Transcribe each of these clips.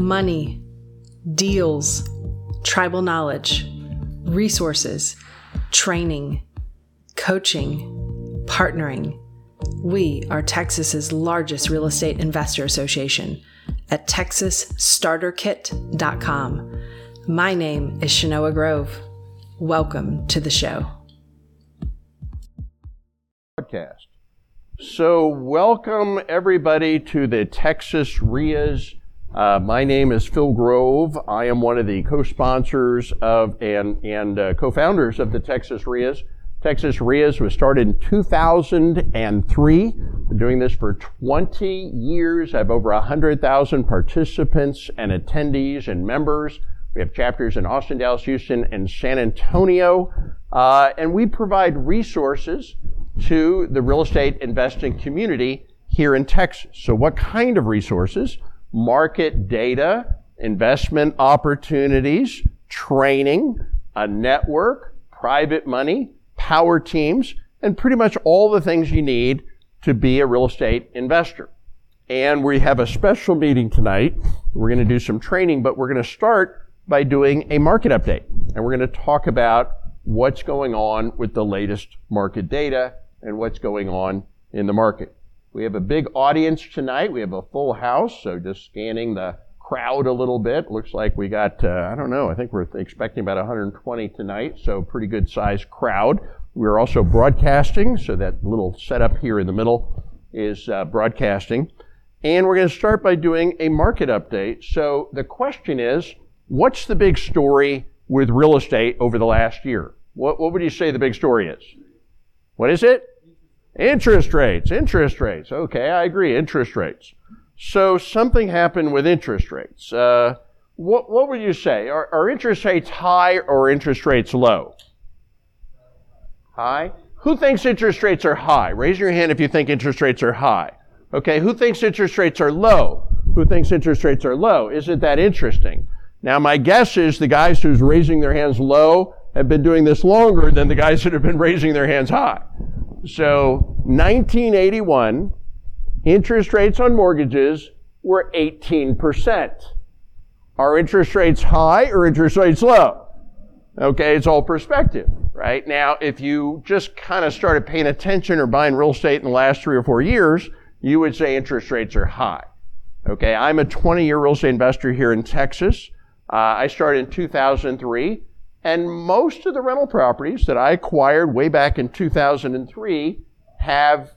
money, deals, tribal knowledge, resources, training, coaching, partnering. We are Texas's largest real estate investor association at texasstarterkit.com. My name is Shenoah Grove. Welcome to the show. Podcast. So, welcome everybody to the Texas REIAs. Uh, my name is Phill Grove. I am one of the co-sponsors of and and uh, co-founders of the Texas REIAs. Texas REIAs was started in 2003. Been doing this for 20 years. I have over 100,000 participants and attendees and members. We have chapters in Austin, Dallas, Houston, and San Antonio. Uh, and we provide resources to the real estate investing community here in Texas. So what kind of resources? Market data, investment opportunities, training, a network, private money, power teams, and pretty much all the things you need to be a real estate investor. And we have a special meeting tonight. We're going to do some training, but we're going to start by doing a market update. And we're going to talk about what's going on with the latest market data and what's going on in the market. We have a big audience tonight. We have a full house, so just scanning the crowd a little bit. Looks like we got, uh, I don't know, I think we're expecting about 120 tonight, so pretty good sized crowd. We're also broadcasting, so that little setup here in the middle is uh, broadcasting. And we're going to start by doing a market update. So the question is, what's the big story with real estate over the last year? What, what would you say the big story is? What is it? Interest rates, interest rates. Okay, I agree, interest rates. So something happened with interest rates. Uh, what, what would you say? Are, are interest rates high or interest rates low? High. Who thinks interest rates are high? Raise your hand if you think interest rates are high. Okay, who thinks interest rates are low? Who thinks interest rates are low? Isn't that interesting? Now, my guess is the guys who's raising their hands low have been doing this longer than the guys that have been raising their hands high. So, 1981, interest rates on mortgages were 18%. Are interest rates high or interest rates low? Okay, it's all perspective, right? Now, if you just kind of started paying attention or buying real estate in the last three or four years, you would say interest rates are high. Okay, I'm a 20 year real estate investor here in Texas. Uh, I started in 2003, and most of the rental properties that I acquired way back in 2003 have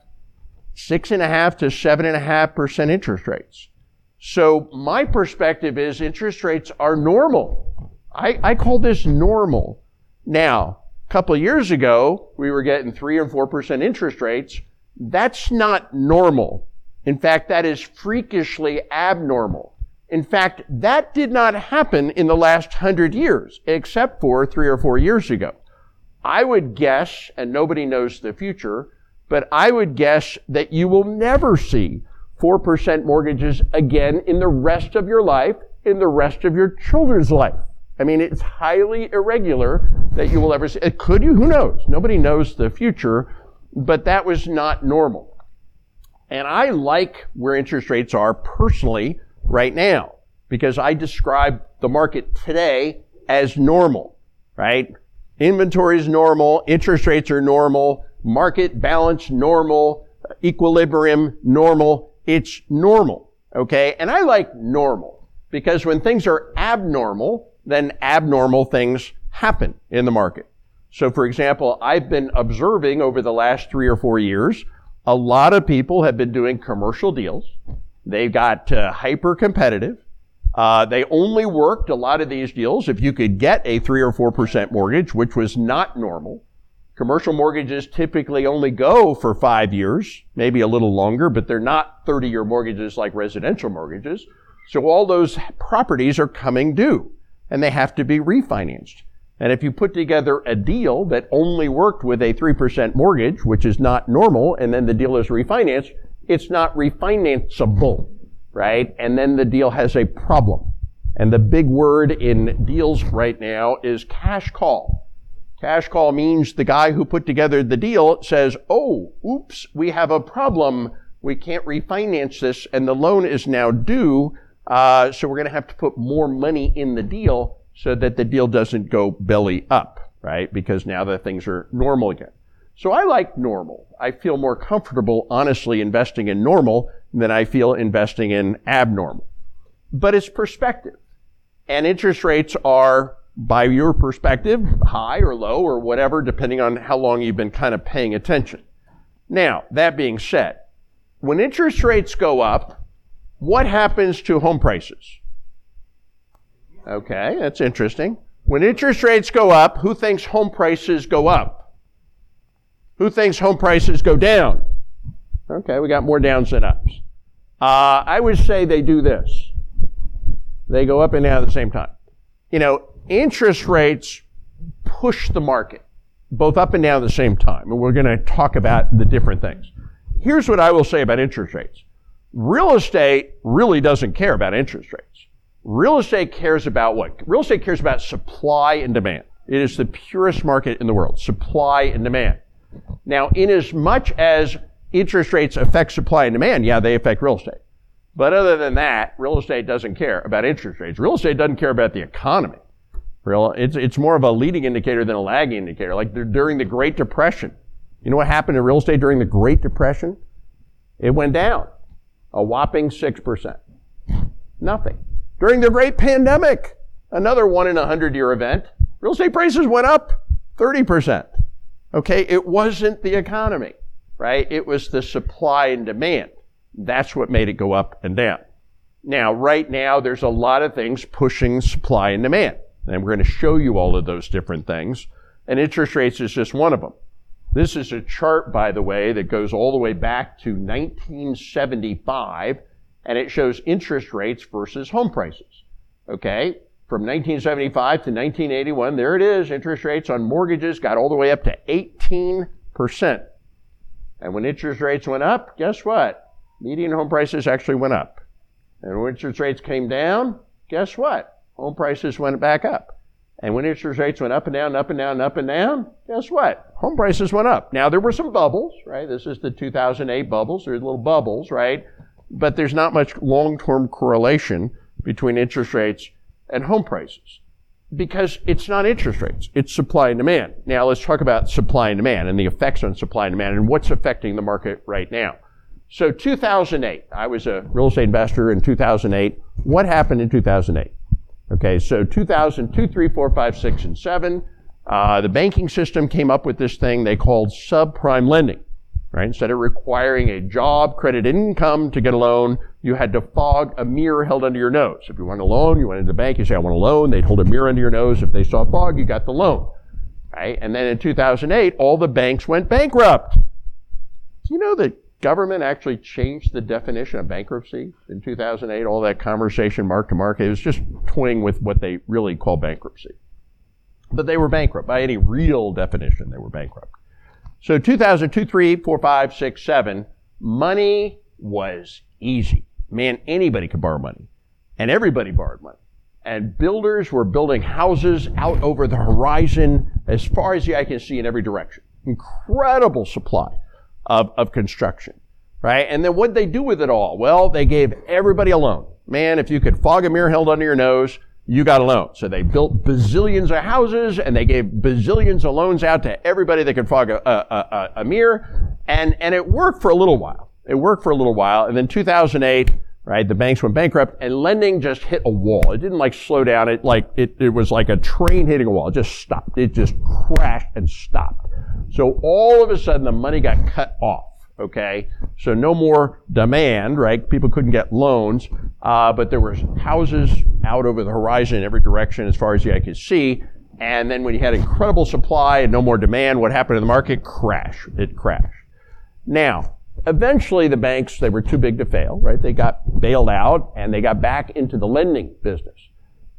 six and a half to seven and a half percent interest rates. So my perspective is interest rates are normal. I, I call this normal. Now, a couple of years ago, we were getting three and four percent interest rates. That's not normal. In fact, that is freakishly abnormal. In fact, that did not happen in the last hundred years, except for three or four years ago. I would guess, and nobody knows the future, but I would guess that you will never see 4% mortgages again in the rest of your life, in the rest of your children's life. I mean, it's highly irregular that you will ever see. It could you? Who knows? Nobody knows the future, but that was not normal. And I like where interest rates are personally right now because I describe the market today as normal, right? Inventory is normal, interest rates are normal, market balance normal, equilibrium normal. It's normal. Okay. And I like normal because when things are abnormal, then abnormal things happen in the market. So for example, I've been observing over the last three or four years, a lot of people have been doing commercial deals. They got uh, hyper competitive. Uh, they only worked a lot of these deals if you could get a three or four percent mortgage, which was not normal. Commercial mortgages typically only go for five years, maybe a little longer, but they're not 30 year mortgages like residential mortgages. So all those properties are coming due and they have to be refinanced. And if you put together a deal that only worked with a 3% mortgage, which is not normal, and then the deal is refinanced, it's not refinanceable, right? And then the deal has a problem. And the big word in deals right now is cash call. Cash call means the guy who put together the deal says, oh, oops, we have a problem. We can't refinance this and the loan is now due. Uh, so we're going to have to put more money in the deal so that the deal doesn't go belly up, right? Because now that things are normal again. So I like normal. I feel more comfortable, honestly, investing in normal than I feel investing in abnormal. But it's perspective. And interest rates are, by your perspective, high or low or whatever, depending on how long you've been kind of paying attention. Now, that being said, when interest rates go up, what happens to home prices? Okay, that's interesting. When interest rates go up, who thinks home prices go up? Who thinks home prices go down? Okay, we got more downs than ups. Uh, I would say they do this. They go up and down at the same time. You know, interest rates push the market both up and down at the same time. And we're going to talk about the different things. Here's what I will say about interest rates. Real estate really doesn't care about interest rates. Real estate cares about what? Real estate cares about supply and demand. It is the purest market in the world, supply and demand. Now, in as much as interest rates affect supply and demand, yeah, they affect real estate. But other than that, real estate doesn't care about interest rates. Real estate doesn't care about the economy. Real, it's, it's more of a leading indicator than a lagging indicator. Like during the Great Depression. You know what happened in real estate during the Great Depression? It went down a whopping 6%. Nothing. During the Great Pandemic, another one in a hundred year event, real estate prices went up 30%. Okay, it wasn't the economy, right? It was the supply and demand. That's what made it go up and down. Now, right now, there's a lot of things pushing supply and demand. And we're going to show you all of those different things. And interest rates is just one of them. This is a chart, by the way, that goes all the way back to 1975, and it shows interest rates versus home prices. Okay? From 1975 to 1981, there it is. Interest rates on mortgages got all the way up to 18%. And when interest rates went up, guess what? Median home prices actually went up. And when interest rates came down, guess what? Home prices went back up. And when interest rates went up and down, up and down, up and down, guess what? Home prices went up. Now, there were some bubbles, right? This is the 2008 bubbles. There's little bubbles, right? But there's not much long term correlation between interest rates and home prices because it's not interest rates, it's supply and demand. Now, let's talk about supply and demand and the effects on supply and demand and what's affecting the market right now. So, 2008, I was a real estate investor in 2008. What happened in 2008? Okay, so 2002, 3, 4, 5, 6, and 7. Uh, the banking system came up with this thing they called subprime lending. Right? Instead of requiring a job, credit, income to get a loan, you had to fog a mirror held under your nose. If you want a loan, you went into the bank, you say, I want a loan. They'd hold a mirror under your nose. If they saw fog, you got the loan. Right? And then in 2008, all the banks went bankrupt. You know that government actually changed the definition of bankruptcy in 2008. All that conversation, mark to market, it was just toying with what they really call bankruptcy. But they were bankrupt. By any real definition, they were bankrupt. So 2002, 3, 4, 5, 6, 7, money was easy. Man, anybody could borrow money. And everybody borrowed money. And builders were building houses out over the horizon as far as the eye can see in every direction. Incredible supply of, of construction, right? And then what did they do with it all? Well, they gave everybody a loan. Man, if you could fog a mirror held under your nose, you got a loan. So they built bazillions of houses and they gave bazillions of loans out to everybody that could fog a, a, a, a mirror. And, and it worked for a little while. It worked for a little while. And then 2008, right, the banks went bankrupt and lending just hit a wall. It didn't like slow down. It like, it, it was like a train hitting a wall. It just stopped. It just crashed and stopped. So all of a sudden the money got cut off. Okay, so no more demand, right? People couldn't get loans, uh, but there was houses out over the horizon in every direction as far as the eye could see. And then when you had incredible supply and no more demand, what happened to the market? Crash. It crashed. Now, eventually the banks, they were too big to fail, right? They got bailed out and they got back into the lending business.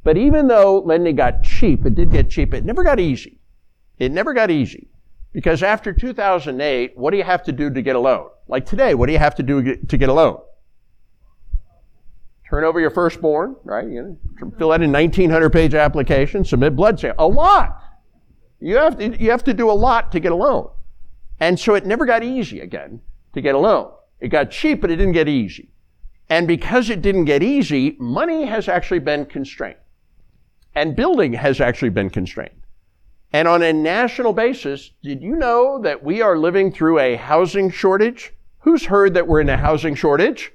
But even though lending got cheap, it did get cheap, it never got easy. It never got easy. Because after 2008, what do you have to do to get a loan? Like today, what do you have to do to get a loan? Turn over your firstborn, right? You know, fill out a 1900 page application, submit blood sample. A lot. You have, to, you have to do a lot to get a loan. And so it never got easy again to get a loan. It got cheap, but it didn't get easy. And because it didn't get easy, money has actually been constrained. And building has actually been constrained. And on a national basis, did you know that we are living through a housing shortage? Who's heard that we're in a housing shortage?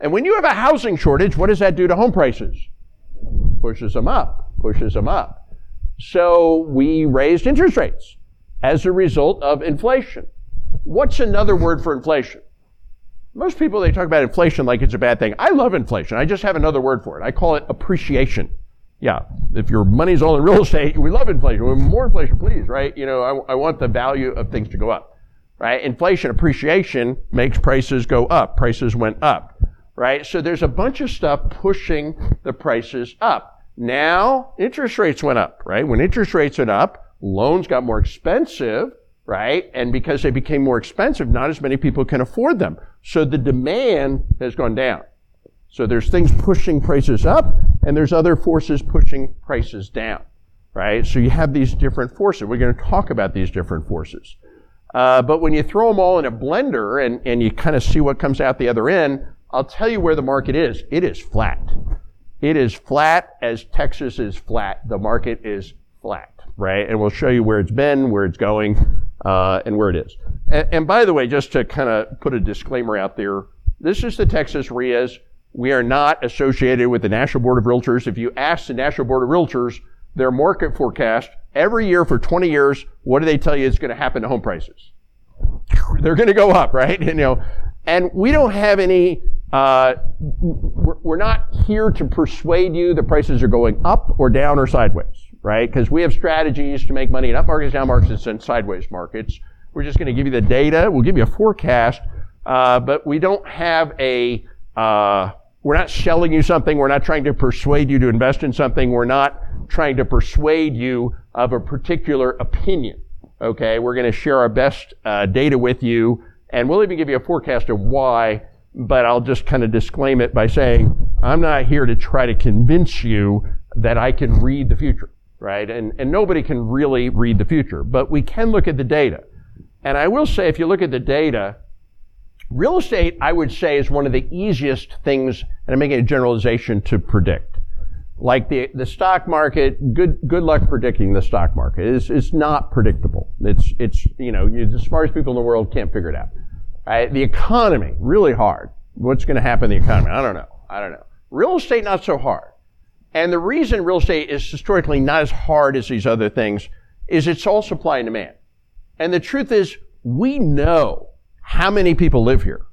And when you have a housing shortage, what does that do to home prices? Pushes them up, pushes them up. So we raised interest rates as a result of inflation. What's another word for inflation? Most people, they talk about inflation like it's a bad thing. I love inflation. I just have another word for it. I call it appreciation. Yeah, if your money's all in real estate, we love inflation. We more inflation, please, right? You know, I, I want the value of things to go up, right? Inflation appreciation makes prices go up. Prices went up, right? So there's a bunch of stuff pushing the prices up. Now, interest rates went up, right? When interest rates went up, loans got more expensive, right? And because they became more expensive, not as many people can afford them. So the demand has gone down. So there's things pushing prices up and there's other forces pushing prices down, right? So you have these different forces. We're going to talk about these different forces. Uh, but when you throw them all in a blender and, and you kind of see what comes out the other end, I'll tell you where the market is. It is flat. It is flat as Texas is flat. The market is flat, right? And we'll show you where it's been, where it's going, uh, and where it is. And, and by the way, just to kind of put a disclaimer out there, this is the Texas REIAs. We are not associated with the National Board of Realtors. If you ask the National Board of Realtors their market forecast every year for 20 years, what do they tell you is going to happen to home prices? They're going to go up, right? you know, and we don't have any. Uh, we're not here to persuade you the prices are going up or down or sideways, right? Because we have strategies to make money in up markets, down markets, and sideways markets. We're just going to give you the data. We'll give you a forecast, uh, but we don't have a uh, we're not selling you something. We're not trying to persuade you to invest in something. We're not trying to persuade you of a particular opinion. Okay, we're going to share our best uh, data with you, and we'll even give you a forecast of why. But I'll just kind of disclaim it by saying I'm not here to try to convince you that I can read the future, right? And and nobody can really read the future, but we can look at the data. And I will say, if you look at the data, Real estate, I would say, is one of the easiest things, and I'm making a generalization to predict. Like the, the stock market, good, good luck predicting the stock market. It's, it's not predictable. It's, it's, you know, the smartest people in the world can't figure it out. Right? The economy, really hard. What's going to happen in the economy? I don't know. I don't know. Real estate, not so hard. And the reason real estate is historically not as hard as these other things is it's all supply and demand. And the truth is, we know how many people live here.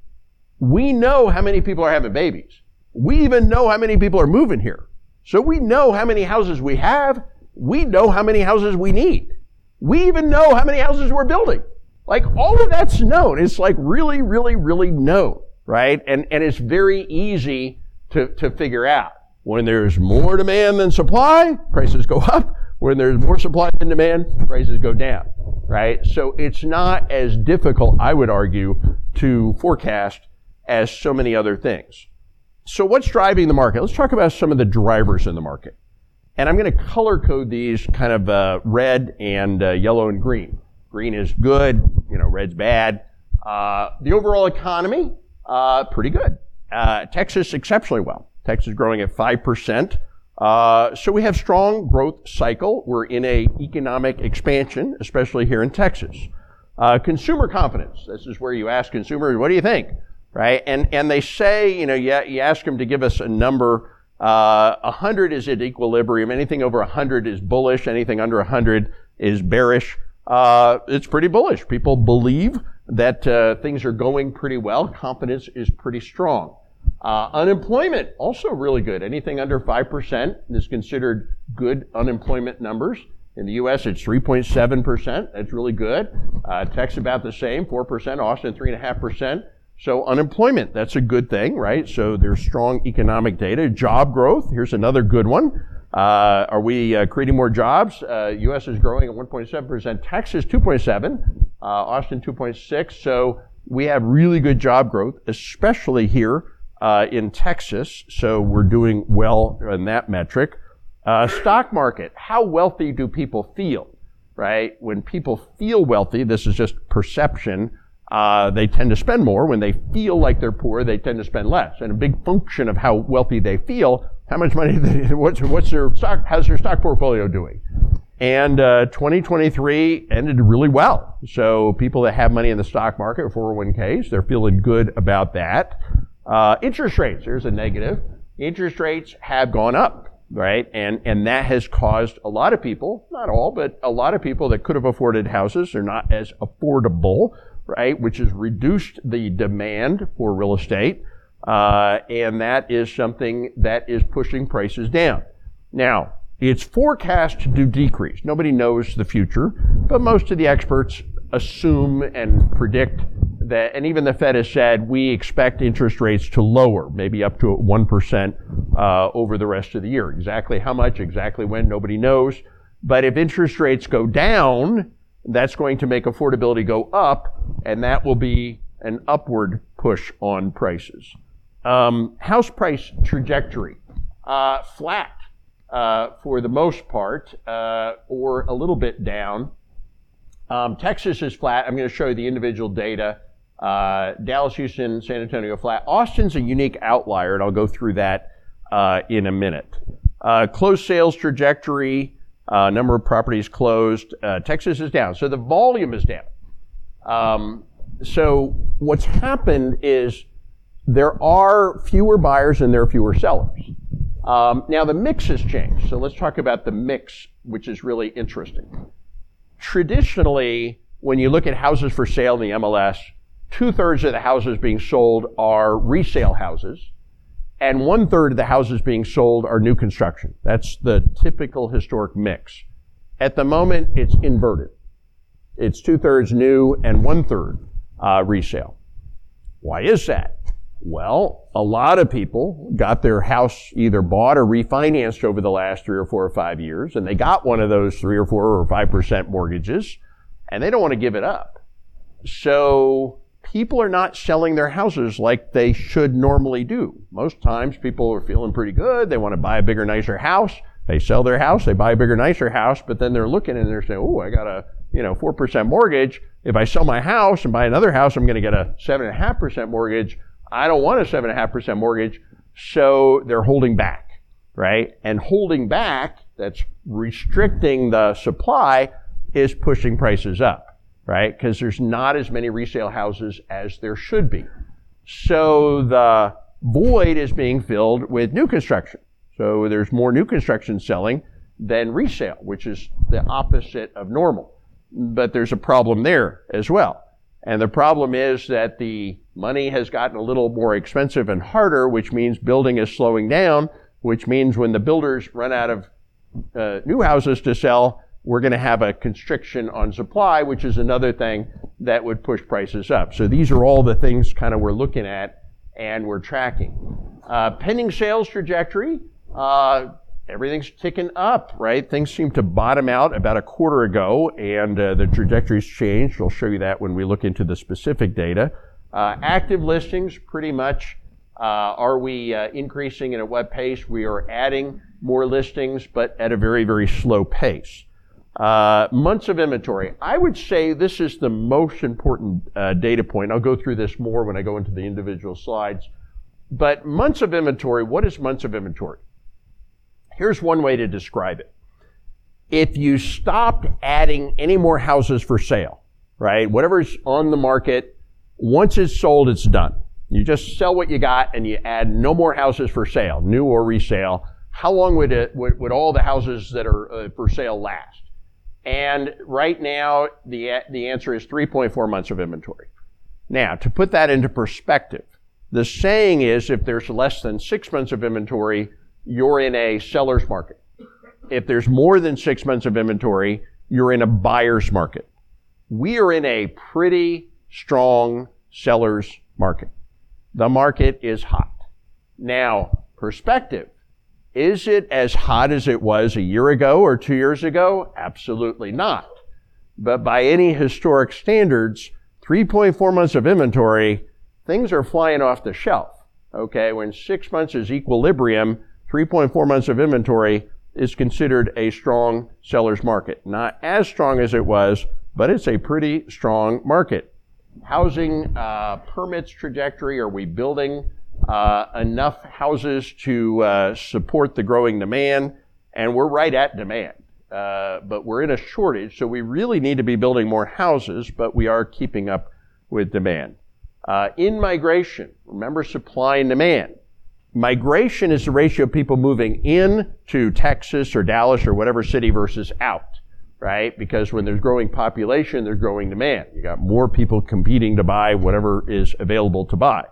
We know how many people are having babies. We even know how many people are moving here. So we know how many houses we have. We know how many houses we need. We even know how many houses we're building. Like all of that's known. It's like really, really, really known, right? And, and it's very easy to, to figure out. When there's more demand than supply, prices go up. When there's more supply than demand, prices go down, right? So it's not as difficult, I would argue, to forecast as so many other things. So what's driving the market? Let's talk about some of the drivers in the market. And I'm going to color code these kind of uh, red and uh, yellow and green. Green is good, you know, red's bad. Uh, the overall economy, uh, pretty good. Uh, Texas exceptionally well. Texas growing at 5%. Uh, so we have strong growth cycle. We're in a economic expansion, especially here in Texas. Uh, consumer confidence. This is where you ask consumers, what do you think? Right? And, and they say, you know, you, you ask them to give us a number. Uh, 100 is at equilibrium. Anything over 100 is bullish. Anything under 100 is bearish. Uh, it's pretty bullish. People believe that uh, things are going pretty well. Confidence is pretty strong. Uh, unemployment, also really good. Anything under 5% is considered good unemployment numbers. In the U.S., it's 3.7%. That's really good. Uh, Texas about the same, 4%. Austin, 3.5%. So unemployment, that's a good thing, right? So there's strong economic data. Job growth, here's another good one. Uh, are we uh, creating more jobs? U.S. Uh, is growing at 1.7%. Texas, 2.7. Uh, Austin, 2.6. So we have really good job growth, especially here uh, in Texas, so we're doing well in that metric. Uh, stock market, how wealthy do people feel, right? When people feel wealthy, this is just perception, uh, they tend to spend more. When they feel like they're poor, they tend to spend less. And a big function of how wealthy they feel, how much money, they, what's, what's their stock, how's their stock portfolio doing? And uh, 2023 ended really well. So people that have money in the stock market, 401ks, they're feeling good about that. Uh, interest rates, there's a negative. Interest rates have gone up, right? And, and that has caused a lot of people, not all, but a lot of people that could have afforded houses are not as affordable, right? Which has reduced the demand for real estate. Uh, and that is something that is pushing prices down. Now, it's forecast to decrease. Nobody knows the future, but most of the experts assume and predict that, and even the Fed has said, we expect interest rates to lower, maybe up to 1% uh, over the rest of the year. Exactly how much, exactly when, nobody knows. But if interest rates go down, that's going to make affordability go up, and that will be an upward push on prices. Um, house price trajectory, uh, flat uh, for the most part, uh, or a little bit down. Um, Texas is flat. I'm going to show you the individual data. Uh, Dallas, Houston, San Antonio flat. Austin's a unique outlier, and I'll go through that uh, in a minute. Uh, closed sales trajectory, uh, number of properties closed. Texas is down, so the volume is down. Um, so what's happened is there are fewer buyers and there are fewer sellers. Um, now the mix has changed. So let's talk about the mix, which is really interesting. Traditionally, when you look at houses for sale in the MLS, two thirds of the houses being sold are resale houses, and one third of the houses being sold are new construction. That's the typical historic mix. At the moment, it's inverted. It's two thirds new and one third uh, resale. Why is that? Well, a lot of people got their house either bought or refinanced over the last three or four or five years, and they got one of those three or four or five percent mortgages, and they don't want to give it up. So people are not selling their houses like they should normally do. Most times people are feeling pretty good. They want to buy a bigger, nicer house. They sell their house, they buy a bigger, nicer house, but then they're looking and they're saying, oh, I got a, you know, 4% mortgage. If I sell my house and buy another house, I'm going to get a 7.5% mortgage I don't want a 7.5% mortgage, so they're holding back, right? And holding back, that's restricting the supply, is pushing prices up, right? Because there's not as many resale houses as there should be. So the void is being filled with new construction. So there's more new construction selling than resale, which is the opposite of normal. But there's a problem there as well. And the problem is that the money has gotten a little more expensive and harder, which means building is slowing down, which means when the builders run out of uh, new houses to sell, we're going to have a constriction on supply, which is another thing that would push prices up. So these are all the things kind of we're looking at and we're tracking. Uh, pending sales trajectory, uh, everything's ticking up, right? Things seem to bottom out about a quarter ago, and uh, the trajectory's changed. I'll show you that when we look into the specific data. Uh, active listings, pretty much. Uh, are we uh, increasing at a what pace? We are adding more listings, but at a very, very slow pace. Uh, months of inventory. I would say this is the most important uh, data point. I'll go through this more when I go into the individual slides. But months of inventory, what is months of inventory? Here's one way to describe it. If you stopped adding any more houses for sale, right? Whatever's on the market, once it's sold, it's done. You just sell what you got and you add no more houses for sale, new or resale. How long would it, would, would all the houses that are uh, for sale last? And right now, the, the answer is 3.4 months of inventory. Now, to put that into perspective, the saying is if there's less than six months of inventory, you're in a seller's market. If there's more than six months of inventory, you're in a buyer's market. We are in a pretty strong seller's market. The market is hot. Now, perspective. Is it as hot as it was a year ago or two years ago? Absolutely not. But by any historic standards, 3.4 months of inventory, things are flying off the shelf. Okay, when six months is equilibrium, 3.4 months of inventory is considered a strong seller's market. Not as strong as it was, but it's a pretty strong market. Housing uh, permits trajectory? Are we building uh, enough houses to uh, support the growing demand? And we're right at demand. Uh, but we're in a shortage, so we really need to be building more houses, but we are keeping up with demand. Uh, in migration, remember supply and demand. Migration is the ratio of people moving in to Texas or Dallas or whatever city versus out, right? Because when there's growing population, there's growing demand. You got more people competing to buy whatever is available to buy.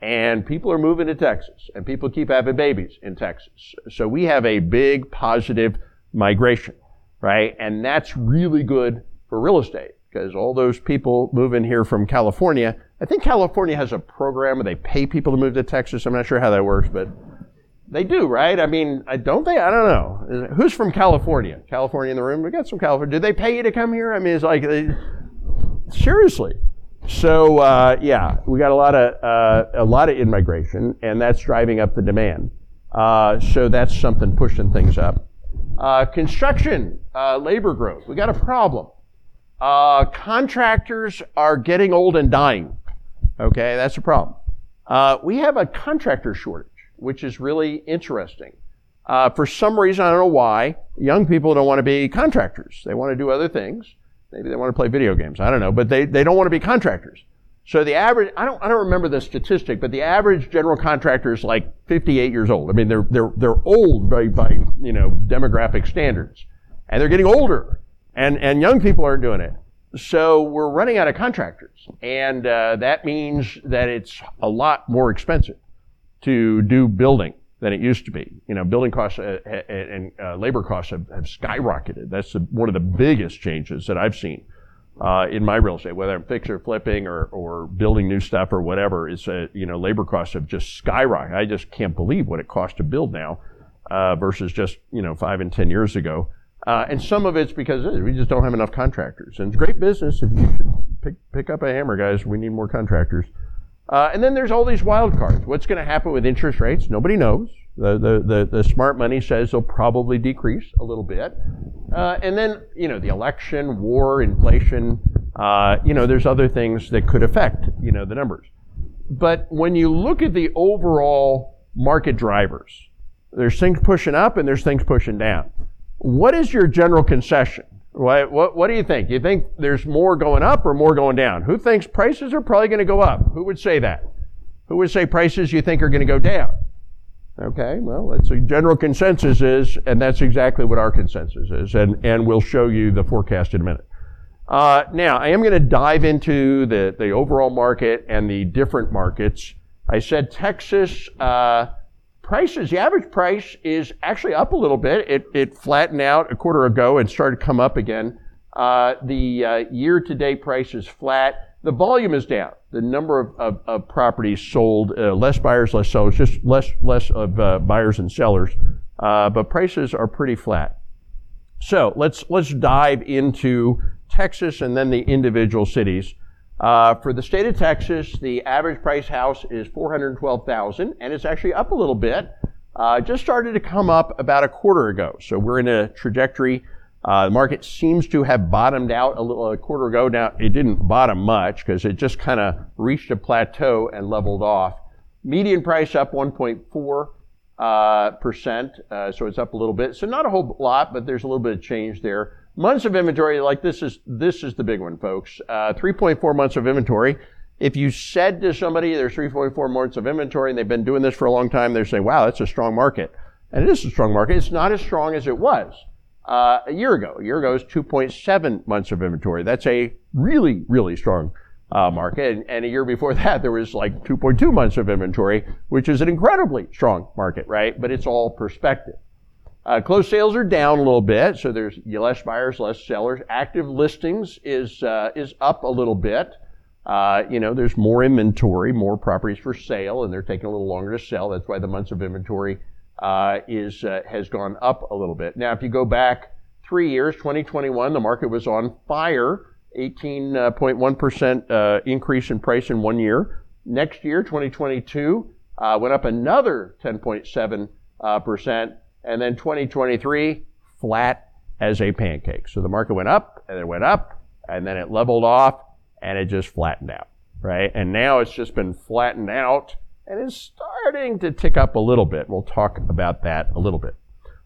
And people are moving to Texas, and people keep having babies in Texas. So we have a big positive migration, right? And that's really good for real estate because all those people moving here from California I think California has a program where they pay people to move to Texas. I'm not sure how that works, but they do, right? I mean, don't they? I don't know. Who's from California? California in the room? We got some California. Did they pay you to come here? I mean, it's like, they, seriously. So uh, yeah, we got a lot of uh, a lot of in-migration, and that's driving up the demand. Uh, so that's something pushing things up. Uh, construction uh, labor growth. We got a problem. Uh, contractors are getting old and dying. Okay, that's a problem. Uh, we have a contractor shortage, which is really interesting. Uh, for some reason, I don't know why, young people don't want to be contractors. They want to do other things. Maybe they want to play video games. I don't know, but they, they don't want to be contractors. So the average, I don't, I don't remember the statistic, but the average general contractor is like 58 years old. I mean, they're, they're, they're old by, by, you know, demographic standards. And they're getting older. And, and young people aren't doing it. So we're running out of contractors, and uh, that means that it's a lot more expensive to do building than it used to be. You know, building costs uh, and uh, labor costs have, skyrocketed. That's one of the biggest changes that I've seen uh, in my real estate, whether I'm fixing or flipping or, or building new stuff or whatever. Is uh, you know, labor costs have just skyrocketed. I just can't believe what it costs to build now uh, versus just you know five and ten years ago. Uh, and some of it's because we just don't have enough contractors. And it's great business if you should pick, pick up a hammer, guys. We need more contractors. Uh, and then there's all these wild cards. What's going to happen with interest rates? Nobody knows. The, the, the, the, smart money says they'll probably decrease a little bit. Uh, and then, you know, the election, war, inflation, uh, you know, there's other things that could affect, you know, the numbers. But when you look at the overall market drivers, there's things pushing up and there's things pushing down. What is your general concession? What, what, what do you think? You think there's more going up or more going down? Who thinks prices are probably going to go up? Who would say that? Who would say prices you think are going to go down? Okay, well, that's a general consensus is, and that's exactly what our consensus is, and, and we'll show you the forecast in a minute. Uh, now, I am going to dive into the, the overall market and the different markets. I said Texas, uh, prices, the average price is actually up a little bit. It, it flattened out a quarter ago and started to come up again. Uh, the uh, year to date price is flat. The volume is down. The number of, of, of properties sold, uh, less buyers, less sellers, just less, less of uh, buyers and sellers. Uh, but prices are pretty flat. So let's, let's dive into Texas and then the individual cities. Uh, for the state of Texas, the average price house is 412,000, and it's actually up a little bit. Uh, just started to come up about a quarter ago, so we're in a trajectory. Uh, the market seems to have bottomed out a little a quarter ago. Now it didn't bottom much because it just kind of reached a plateau and leveled off. Median price up 1.4 uh, percent, uh, so it's up a little bit. So not a whole lot, but there's a little bit of change there. Months of inventory, like this is this is the big one, folks. Uh, 3.4 months of inventory. If you said to somebody there's 3.4 months of inventory and they've been doing this for a long time, they're saying, "Wow, that's a strong market." And it is a strong market. It's not as strong as it was uh, a year ago. A year ago is 2.7 months of inventory. That's a really, really strong uh, market. And, and, a year before that, there was like 2.2 months of inventory, which is an incredibly strong market, right? But it's all perspective. Uh, closed sales are down a little bit, so there's less buyers, less sellers. Active listings is uh, is up a little bit. Uh, you know, there's more inventory, more properties for sale, and they're taking a little longer to sell. That's why the months of inventory uh, is uh, has gone up a little bit. Now, if you go back three years, 2021, the market was on fire, 18.1% uh, increase in price in one year. Next year, 2022, went up another 10.7 percent and then 2023 flat as a pancake. So the market went up and it went up and then it leveled off and it just flattened out, right? And now it's just been flattened out and it's starting to tick up a little bit. We'll talk about that a little bit.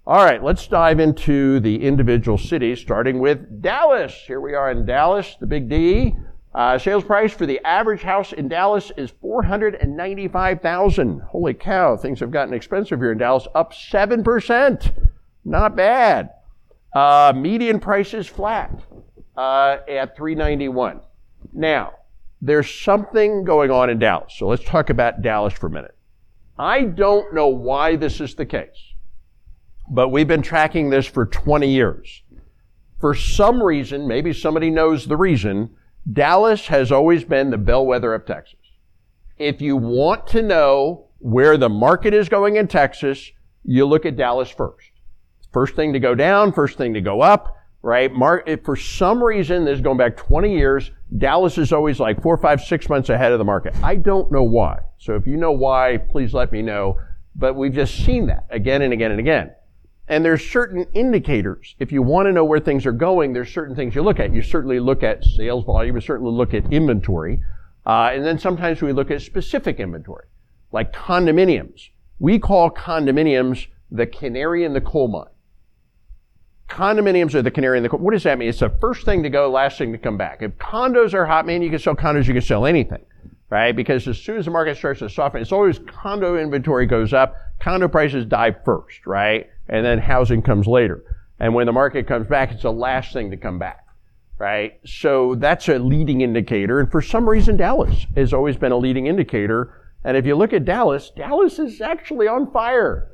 All right, let's dive into the individual cities, starting with Dallas. Here we are in Dallas, the big D. Uh, sales price for the average house in Dallas is 495,000. Holy cow, things have gotten expensive here in Dallas, up 7%. Not bad. Uh, median price is flat uh, at 391. Now, there's something going on in Dallas. So let's talk about Dallas for a minute. I don't know why this is the case, but we've been tracking this for 20 years. For some reason, maybe somebody knows the reason, Dallas has always been the bellwether of Texas. If you want to know where the market is going in Texas, you look at Dallas first. First thing to go down, first thing to go up, right? For some reason, this is going back 20 years, Dallas is always like four, five, six months ahead of the market. I don't know why. So if you know why, please let me know. But we've just seen that again and again and again. And there's certain indicators. If you want to know where things are going, there's certain things you look at. You certainly look at sales volume. You certainly look at inventory. Uh, and then sometimes we look at specific inventory, like condominiums. We call condominiums the canary in the coal mine. Condominiums are the canary in the coal. What does that mean? It's the first thing to go, last thing to come back. If condos are hot, man, you can sell condos, you can sell anything, right? Because as soon as the market starts to soften, it's always condo inventory goes up, condo prices die first, right? And then housing comes later. And when the market comes back, it's the last thing to come back, right? So that's a leading indicator. And for some reason, Dallas has always been a leading indicator. And if you look at Dallas, Dallas is actually on fire.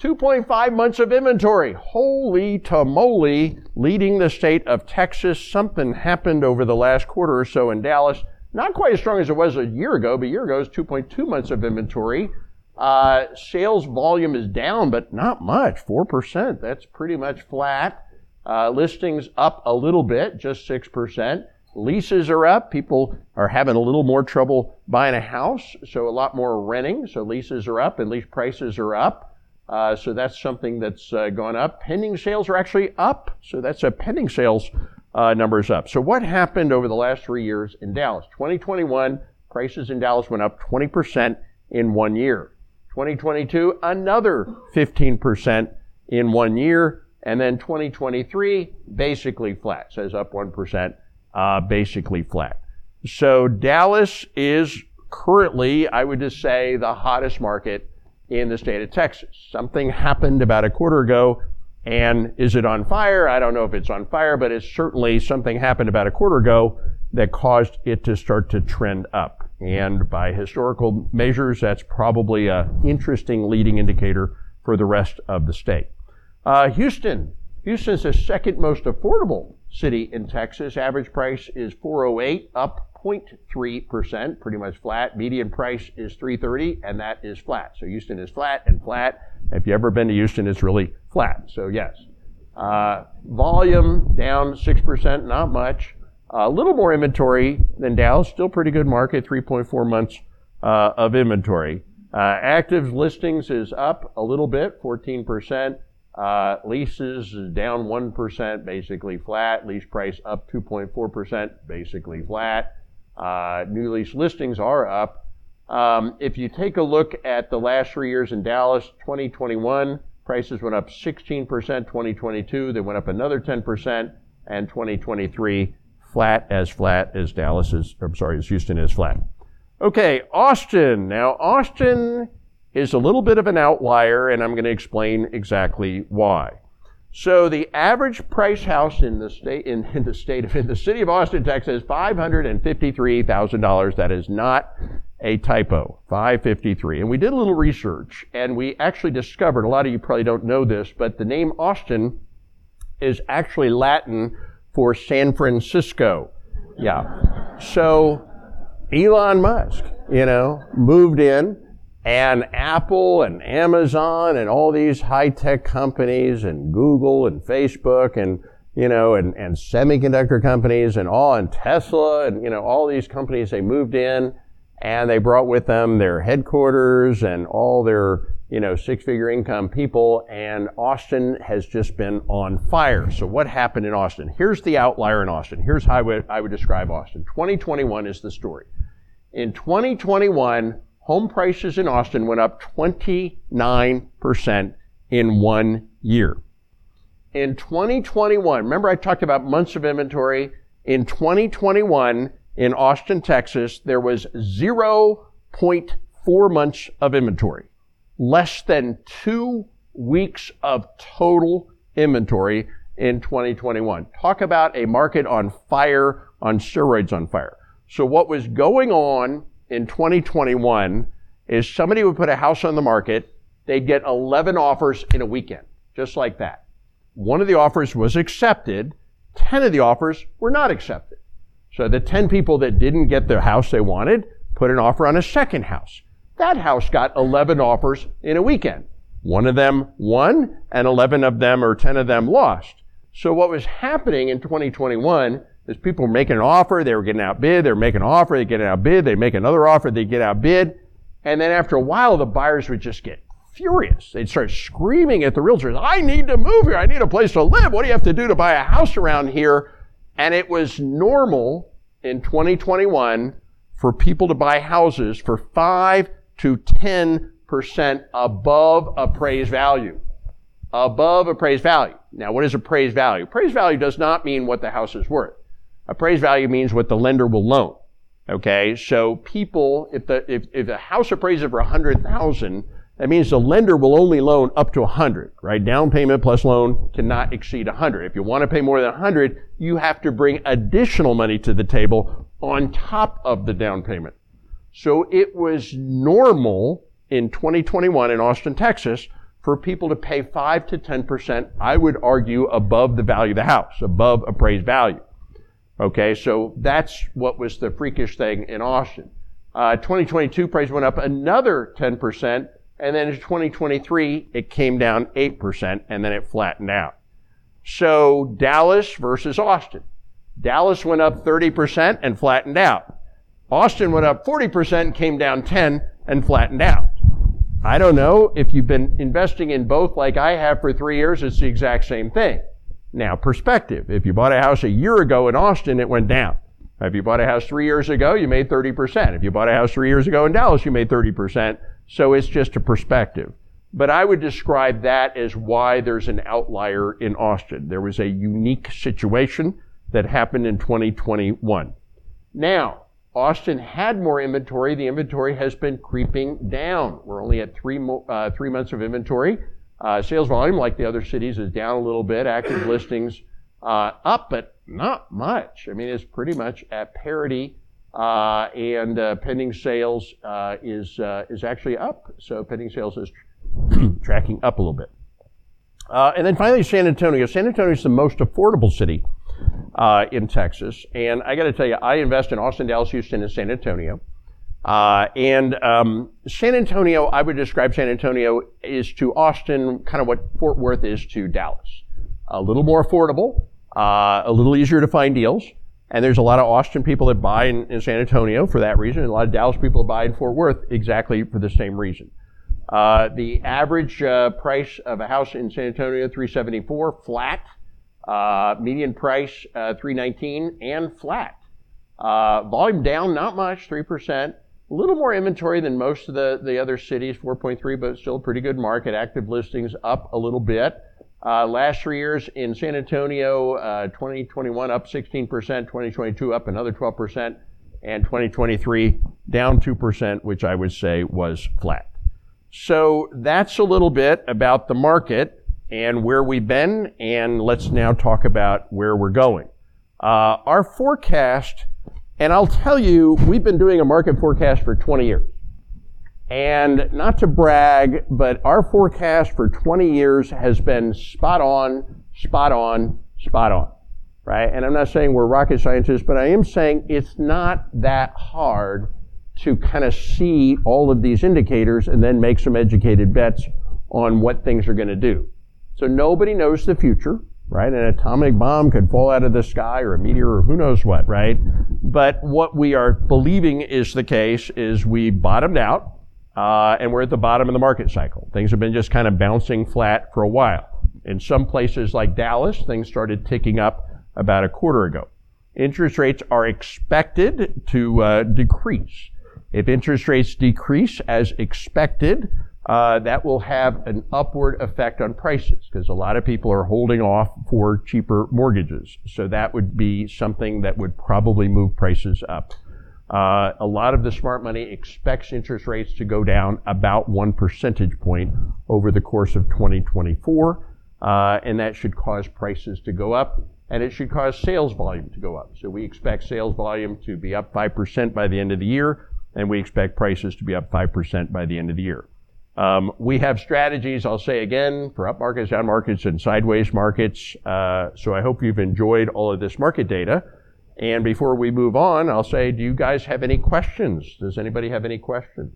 2.5 months of inventory. Holy tamale, leading the state of Texas. Something happened over the last quarter or so in Dallas. Not quite as strong as it was a year ago, but a year ago was 2.2 months of inventory. Uh, sales volume is down, but not much, 4%. That's pretty much flat. Uh, listings up a little bit, just 6%. Leases are up. People are having a little more trouble buying a house, so a lot more renting. So leases are up and lease prices are up. Uh, so that's something that's uh, gone up. Pending sales are actually up. So that's a pending sales uh, numbers up. So what happened over the last three years in Dallas? 2021, prices in Dallas went up 20% in one year. 2022, another 15% in one year. And then 2023, basically flat, says up 1%, uh, basically flat. So Dallas is currently, I would just say, the hottest market in the state of Texas. Something happened about a quarter ago, and is it on fire? I don't know if it's on fire, but it's certainly something happened about a quarter ago that caused it to start to trend up. And by historical measures, that's probably an interesting leading indicator for the rest of the state. Uh, Houston. Is the second most affordable city in Texas. Average price is 408, up 0.3%, pretty much flat. Median price is 330, and that is flat. So Houston is flat and flat. If you've ever been to Houston, it's really flat. So yes. Uh, volume down 6%, not much. A little more inventory than Dallas, still pretty good market, 3.4 months uh, of inventory. Uh, active listings is up a little bit, 14%. Uh, leases is down 1%, basically flat. Lease price up 2.4%, basically flat. New lease listings are up. Um, if you take a look at the last three years in Dallas, 2021, prices went up 16%, 2022, they went up another 10%, and 2023, flat as flat as Dallas is, I'm sorry, as Houston is flat. Okay, Austin. Now, Austin is a little bit of an outlier, and I'm going to explain exactly why. So the average price house in the state in, in the state of in the city of Austin, Texas, is five hundred and fifty-three thousand dollars. That is not a typo. Five fifty-three. And we did a little research, and we actually discovered. A lot of you probably don't know this, but the name Austin is actually Latin for San Francisco. Yeah. So Elon Musk, you know, moved in and Apple and Amazon and all these high tech companies and Google and Facebook and you know, and, and semiconductor companies and all, and Tesla, and, you know, all these companies, they moved in and they brought with them their headquarters and all their you know, six figure income people, and Austin has just been on fire. So, what happened in Austin? Here's the outlier in Austin. Here's how I would, I would describe Austin. 2021 is the story. In 2021, home prices in Austin went up 29% in one year. In 2021, remember I talked about months of inventory? In 2021, in Austin, Texas, there was 0.4 months of inventory less than two weeks of total inventory in 2021. Talk about a market on fire, on steroids on fire. So what was going on in 2021 is somebody would put a house on the market, they'd get 11 offers in a weekend, just like that. One of the offers was accepted, 10 of the offers were not accepted. So the 10 people that didn't get the house they wanted put an offer on a second house. That house got 11 offers in a weekend. One of them won, and 11 of them or 10 of them lost. So what was happening in 2021 is people were making an offer, they were getting outbid, they were making an offer, they get outbid, they make another offer, they get outbid, and then after a while, the buyers would just get furious. They'd start screaming at the realtors, I need to move here, I need a place to live, what do you have to do to buy a house around here? And it was normal in 2021 for people to buy houses for five to 10% above appraised value. Above appraised value. Now, what is appraised value? Appraised value does not mean what the house is worth. Appraised value means what the lender will loan. Okay, so people, if the if, if the house appraises for a hundred thousand, that means the lender will only loan up to a hundred, right? Down payment plus loan cannot exceed a hundred. If you want to pay more than a hundred, you have to bring additional money to the table on top of the down payment. So it was normal in 2021 in Austin, Texas, for people to pay 5 to 10%, I would argue, above the value of the house, above appraised value. Okay, so that's what was the freakish thing in Austin. Uh, 2022 price went up another 10%, and then in 2023 it came down 8%, and then it flattened out. So Dallas versus Austin. Dallas went up 30% and flattened out. Austin went up 40%, came down 10 and flattened out. I don't know if you've been investing in both like I have for three years, it's the exact same thing. Now, perspective. If you bought a house a year ago in Austin, it went down. If you bought a house three years ago, you made 30%. If you bought a house three years ago in Dallas, you made 30%. So it's just a perspective. But I would describe that as why there's an outlier in Austin. There was a unique situation that happened in 2021. Now, Austin had more inventory. The inventory has been creeping down. We're only at three, mo- uh, three months of inventory. Uh, sales volume, like the other cities, is down a little bit. Active listings uh, up, but not much. I mean, it's pretty much at parity. Uh, and uh, pending sales uh, is is actually up. So pending sales is tracking up a little bit. and then finally, San Antonio. San Antonio is the most affordable city uh, in Texas. And I got to tell you, I invest in Austin, Dallas, Houston, and San Antonio. Uh, and um, San Antonio, I would describe San Antonio is to Austin kind of what Fort Worth is to Dallas. A little more affordable, uh, a little easier to find deals. And there's a lot of Austin people that buy in, in, San Antonio for that reason, and a lot of Dallas people buy in Fort Worth exactly for the same reason. Uh, the average uh, price of a house in San Antonio, 374, flat. Uh, median price uh, 319 and flat. Uh, volume down, not much, 3%. A little more inventory than most of the, the other cities, 4.3, but still a pretty good market. Active listings up a little bit. Uh, last three years in San Antonio, uh, 2021 up 16%, 2022 up another 12%, and 2023 down 2%, which I would say was flat. So that's a little bit about the market and where we've been, and let's now talk about where we're going. Uh, our forecast, and I'll tell you, we've been doing a market forecast for 20 years. And not to brag, but our forecast for 20 years has been spot on, spot on, spot on. Right? And I'm not saying we're rocket scientists, but I am saying it's not that hard to kind of see all of these indicators and then make some educated bets on what things are going to do. So nobody knows the future, right? An atomic bomb could fall out of the sky or a meteor or who knows what, right? But what we are believing is the case is we bottomed out. uh, and we're at the bottom of the market cycle. Things have been just kind of bouncing flat for a while. In some places like Dallas, things started ticking up about a quarter ago. Interest rates are expected to uh, decrease. If interest rates decrease as expected, uh, that will have an upward effect on prices because a lot of people are holding off for cheaper mortgages. So that would be something that would probably move prices up. Uh, a lot of the smart money expects interest rates to go down about one percentage point over the course of 2024, uh, and that should cause prices to go up, and it should cause sales volume to go up. So we expect sales volume to be up 5% by the end of the year, and we expect prices to be up 5% by the end of the year. Um, we have strategies, I'll say again, for up markets, down markets, and sideways markets. Uh, so I hope you've enjoyed all of this market data. And before we move on, I'll say, do you guys have any questions? Does anybody have any questions?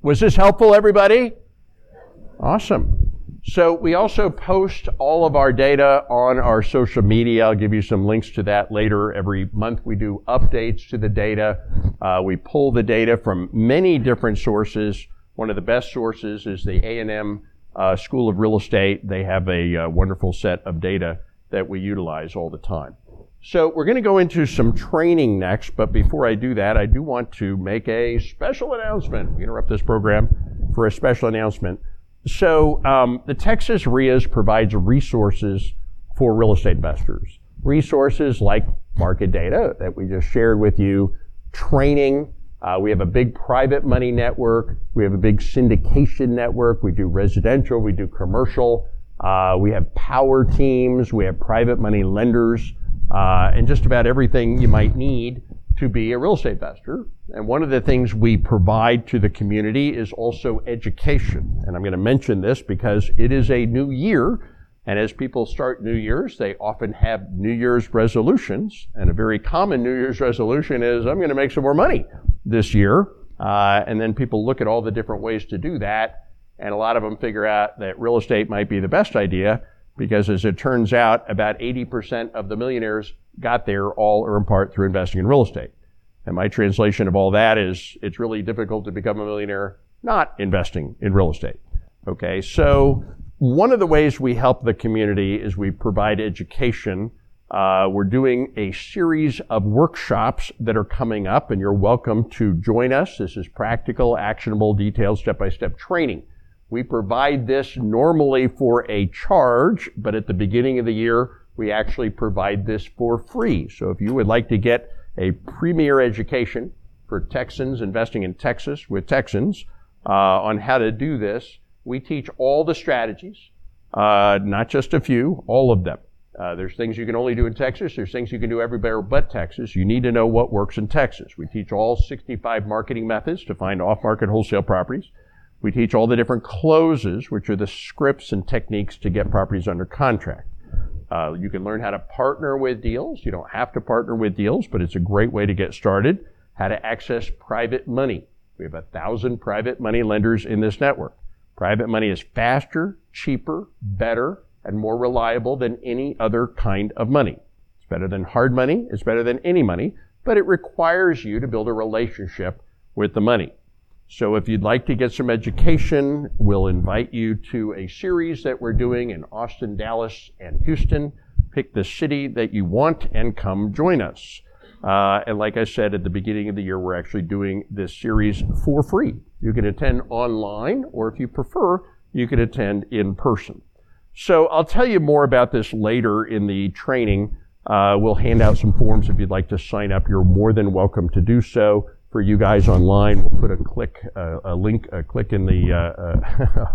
Was this helpful, everybody? Awesome. So we also post all of our data on our social media. I'll give you some links to that later. Every month we do updates to the data. Uh, we pull the data from many different sources. One of the best sources is the A&M uh, School of Real Estate. They have a uh, wonderful set of data that we utilize all the time. So we're going to go into some training next, but before I do that, I do want to make a special announcement. We interrupt this program for a special announcement. So um, the Texas REIAs provides resources for real estate investors. Resources like market data that we just shared with you, training. Uh, we have a big private money network. We have a big syndication network. We do residential. We do commercial. Uh, we have power teams, we have private money lenders, uh, and just about everything you might need to be a real estate investor. And one of the things we provide to the community is also education. And I'm going to mention this because it is a new year. And as people start New Year's, they often have New Year's resolutions. And a very common New Year's resolution is, I'm going to make some more money this year. Uh, and then people look at all the different ways to do that and a lot of them figure out that real estate might be the best idea because as it turns out, about 80% of the millionaires got there all or in part through investing in real estate. And my translation of all that is it's really difficult to become a millionaire not investing in real estate. Okay, so one of the ways we help the community is we provide education. Uh, we're doing a series of workshops that are coming up, and you're welcome to join us. This is practical, actionable, detailed, step by step training. We provide this normally for a charge, but at the beginning of the year, we actually provide this for free. So if you would like to get a premier education for Texans investing in Texas with Texans uh, on how to do this, we teach all the strategies, uh, not just a few, all of them. Uh, there's things you can only do in Texas. There's things you can do everywhere but Texas. You need to know what works in Texas. We teach all 65 marketing methods to find off-market wholesale properties. We teach all the different closes, which are the scripts and techniques to get properties under contract. Uh, you can learn how to partner with deals. You don't have to partner with deals, but it's a great way to get started. How to access private money. We have a thousand private money lenders in this network. Private money is faster, cheaper, better, and more reliable than any other kind of money. It's better than hard money. It's better than any money, but it requires you to build a relationship with the money. So if you'd like to get some education, we'll invite you to a series that we're doing in Austin, Dallas, and Houston. Pick the city that you want and come join us. Uh, and like I said at the beginning of the year, we're actually doing this series for free. You can attend online, or if you prefer, you can attend in person. So I'll tell you more about this later in the training. Uh, we'll hand out some forms if you'd like to sign up. You're more than welcome to do so for you guys online. We'll put a click, uh, a link, a click in the, uh,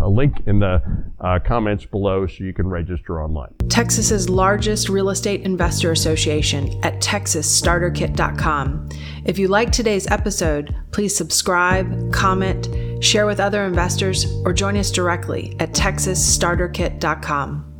a link in the uh, comments below so you can register online. Texas's largest real estate investor association at texasstarterkit.com. If you like today's episode, please subscribe, comment, share with other investors, or join us directly at texasstarterkit.com.